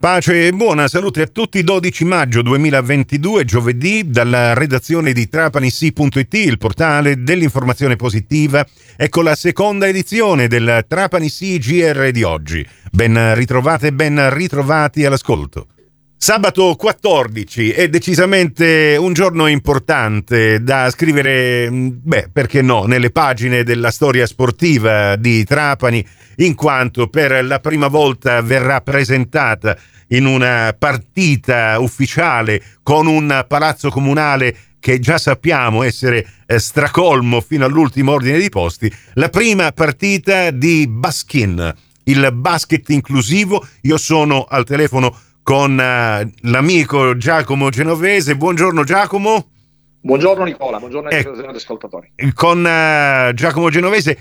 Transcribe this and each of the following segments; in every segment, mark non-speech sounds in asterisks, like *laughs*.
Pace e buona salute a tutti. 12 maggio 2022, giovedì, dalla redazione di trapanisi.it, il portale dell'informazione positiva. Ecco la seconda edizione del Trapanisi GR di oggi. Ben ritrovate e ben ritrovati all'ascolto. Sabato 14 è decisamente un giorno importante da scrivere, beh, perché no, nelle pagine della storia sportiva di Trapani, in quanto per la prima volta verrà presentata in una partita ufficiale con un palazzo comunale che già sappiamo essere eh, stracolmo fino all'ultimo ordine di posti, la prima partita di Baskin, il basket inclusivo. Io sono al telefono con uh, l'amico Giacomo Genovese. Buongiorno Giacomo. Buongiorno Nicola, buongiorno ai ecco, ascoltatori. Con uh, Giacomo Genovese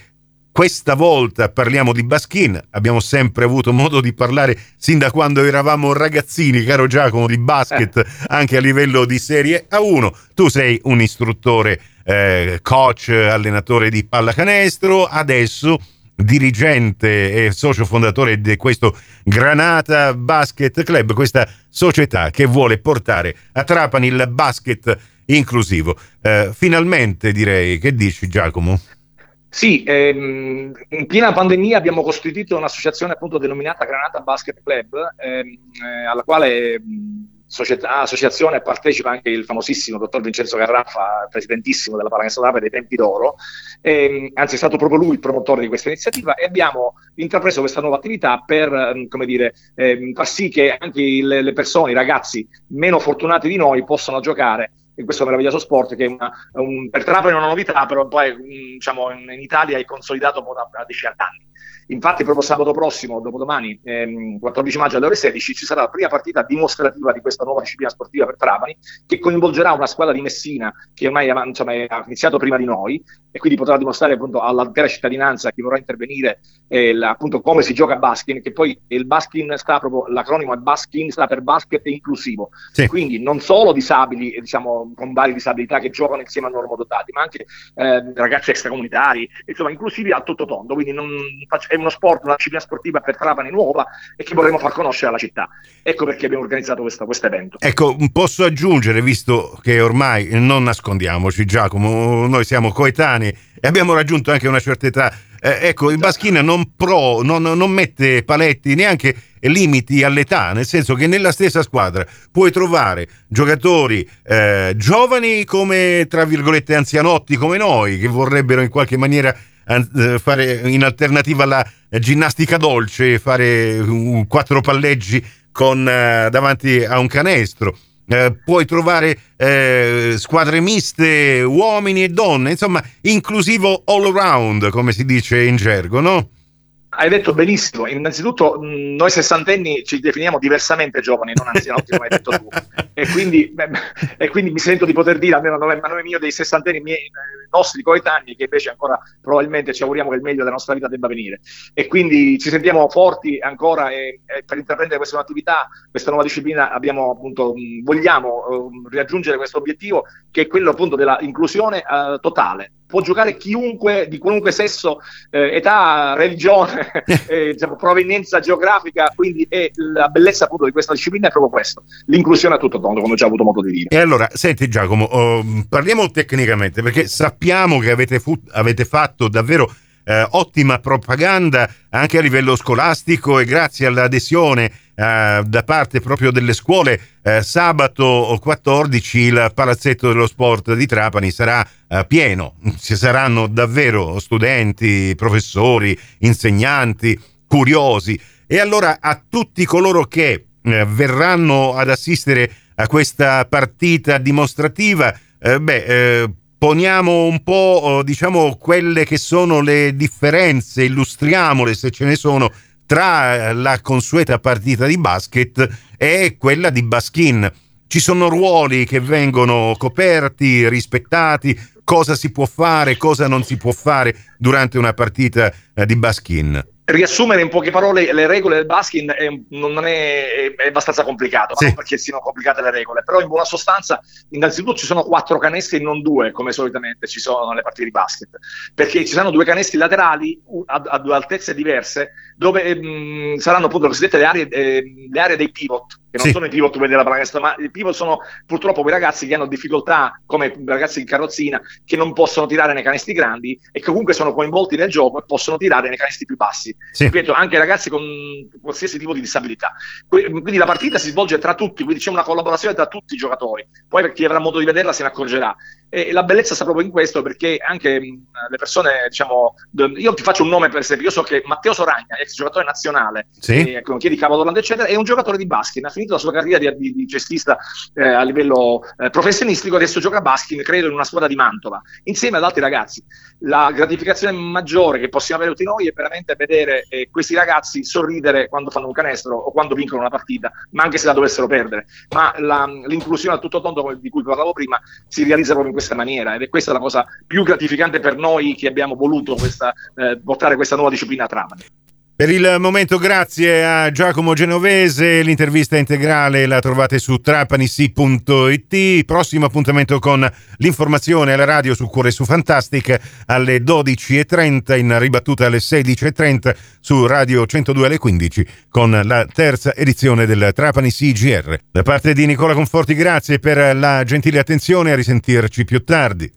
questa volta parliamo di Baskin, abbiamo sempre avuto modo di parlare sin da quando eravamo ragazzini, caro Giacomo, di basket eh. anche a livello di Serie A1. Tu sei un istruttore, eh, coach, allenatore di pallacanestro, adesso dirigente e socio fondatore di questo Granata Basket Club, questa società che vuole portare a Trapani il basket inclusivo. Eh, finalmente direi, che dici Giacomo? Sì, ehm, in piena pandemia abbiamo costituito un'associazione appunto denominata Granata Basket Club, ehm, eh, alla quale società, associazione partecipa anche il famosissimo dottor Vincenzo Garraffa, presidentissimo della Pallacanestro d'Ape dei tempi d'oro, ehm, anzi è stato proprio lui il promotore di questa iniziativa e abbiamo intrapreso questa nuova attività per ehm, come dire, ehm, far sì che anche le, le persone, i ragazzi meno fortunati di noi possano giocare in questo meraviglioso sport che è una, un, per Trapani è una novità, però poi diciamo, in, in Italia è consolidato da, da decine d'anni. Infatti, proprio sabato prossimo, dopodomani, ehm, 14 maggio alle ore 16, ci sarà la prima partita dimostrativa di questa nuova disciplina sportiva per Trapani, che coinvolgerà una squadra di Messina che ormai insomma, ha iniziato prima di noi e quindi potrà dimostrare appunto all'intera cittadinanza chi vorrà intervenire eh, la, appunto come si gioca a baskin, che poi il baskin sta proprio, l'acronimo è baskin, sta per basket inclusivo. Sì. Quindi non solo disabili, diciamo, con varie disabilità che giocano insieme a normodotati, ma anche eh, ragazzi extracomunitari, insomma, inclusivi a tutto tondo. Quindi non, è uno sport, una disciplina sportiva per Trapani nuova e che vorremmo far conoscere alla città. Ecco perché abbiamo organizzato questo evento. Ecco, posso aggiungere, visto che ormai non nascondiamoci, Giacomo, noi siamo coetanei e abbiamo raggiunto anche una certa età. Eh, ecco, il Baschina non, pro, non, non mette paletti neanche limiti all'età, nel senso che nella stessa squadra puoi trovare giocatori eh, giovani come, tra virgolette, anzianotti come noi, che vorrebbero in qualche maniera fare in alternativa alla ginnastica dolce, fare quattro palleggi con, uh, davanti a un canestro. Uh, puoi trovare uh, squadre miste, uomini e donne, insomma, inclusivo all around, come si dice in gergo, no? Hai detto benissimo. Innanzitutto, noi sessantenni ci definiamo diversamente giovani, non anzianotti, *laughs* come hai detto tu. E quindi, beh, e quindi, mi sento di poter dire, almeno a nome mio, dei sessantenni miei, eh, nostri coetanei, che invece ancora probabilmente ci auguriamo che il meglio della nostra vita debba venire. E quindi ci sentiamo forti ancora e, e per intraprendere questa nuova attività, questa nuova disciplina, abbiamo appunto, vogliamo uh, raggiungere questo obiettivo che è quello appunto dell'inclusione uh, totale può giocare chiunque di qualunque sesso, eh, età, religione, *laughs* eh, diciamo, provenienza geografica, quindi è la bellezza appunto di questa disciplina è proprio questo, l'inclusione a tutto tondo, come ho già avuto modo di dire. E allora, senti Giacomo, oh, parliamo tecnicamente, perché sappiamo che avete, fu- avete fatto davvero eh, ottima propaganda anche a livello scolastico e grazie all'adesione eh, da parte proprio delle scuole. Eh, sabato 14 il palazzetto dello sport di Trapani sarà eh, pieno, ci saranno davvero studenti, professori, insegnanti, curiosi. E allora a tutti coloro che eh, verranno ad assistere a questa partita dimostrativa, eh, beh, poniamo un po', oh, diciamo, quelle che sono le differenze, illustriamole se ce ne sono, tra la consueta partita di basket e quella di Baskin. Ci sono ruoli che vengono coperti, rispettati, cosa si può fare, cosa non si può fare durante una partita eh, di Baskin. Riassumere in poche parole le regole del basking è, non è, è, abbastanza complicato, sì. non perché siano complicate le regole, però in buona sostanza innanzitutto ci sono quattro canestri e non due, come solitamente ci sono nelle partite di basket, perché ci saranno due canestri laterali a, a due altezze diverse, dove mh, mm, saranno appunto cosiddette le aree, eh, le aree dei pivot, che non sì. sono i pivot quelli della pallacanestro, ma i pivot sono purtroppo quei ragazzi che hanno difficoltà, come i ragazzi in carrozzina, che non possono tirare nei canestri grandi e che comunque sono coinvolti nel gioco e possono tirare nei canestri più bassi. Sì. Ripeto, anche ragazzi con qualsiasi tipo di disabilità. Quindi la partita si svolge tra tutti, quindi c'è una collaborazione tra tutti i giocatori. Poi per chi avrà modo di vederla se ne accorgerà. E la bellezza sta proprio in questo, perché anche le persone, diciamo, io ti faccio un nome per esempio, io so che Matteo Soragna, ex giocatore nazionale, sì. eh, con chiedi Cavalorlando eccetera, è un giocatore di basket, ha finito la sua carriera di, di, di cestista eh, a livello eh, professionistico, adesso gioca a basket, credo in una squadra di Mantova, insieme ad altri ragazzi. La gratificazione maggiore che possiamo avere tutti noi è veramente vedere eh, questi ragazzi sorridere quando fanno un canestro o quando vincono una partita, ma anche se la dovessero perdere. Ma la, l'inclusione a tutto tondo, di cui parlavo prima, si realizza proprio in questa maniera ed è questa la cosa più gratificante per noi che abbiamo voluto questa, eh, portare questa nuova disciplina a Trapani. Per il momento grazie a Giacomo Genovese, l'intervista integrale la trovate su trapanisi.it, prossimo appuntamento con l'informazione alla radio su Cuore su Fantastic alle 12.30, in ribattuta alle 16.30 su Radio 102 alle 15 con la terza edizione del Trapani CGR. Da parte di Nicola Conforti grazie per la gentile attenzione, a risentirci più tardi.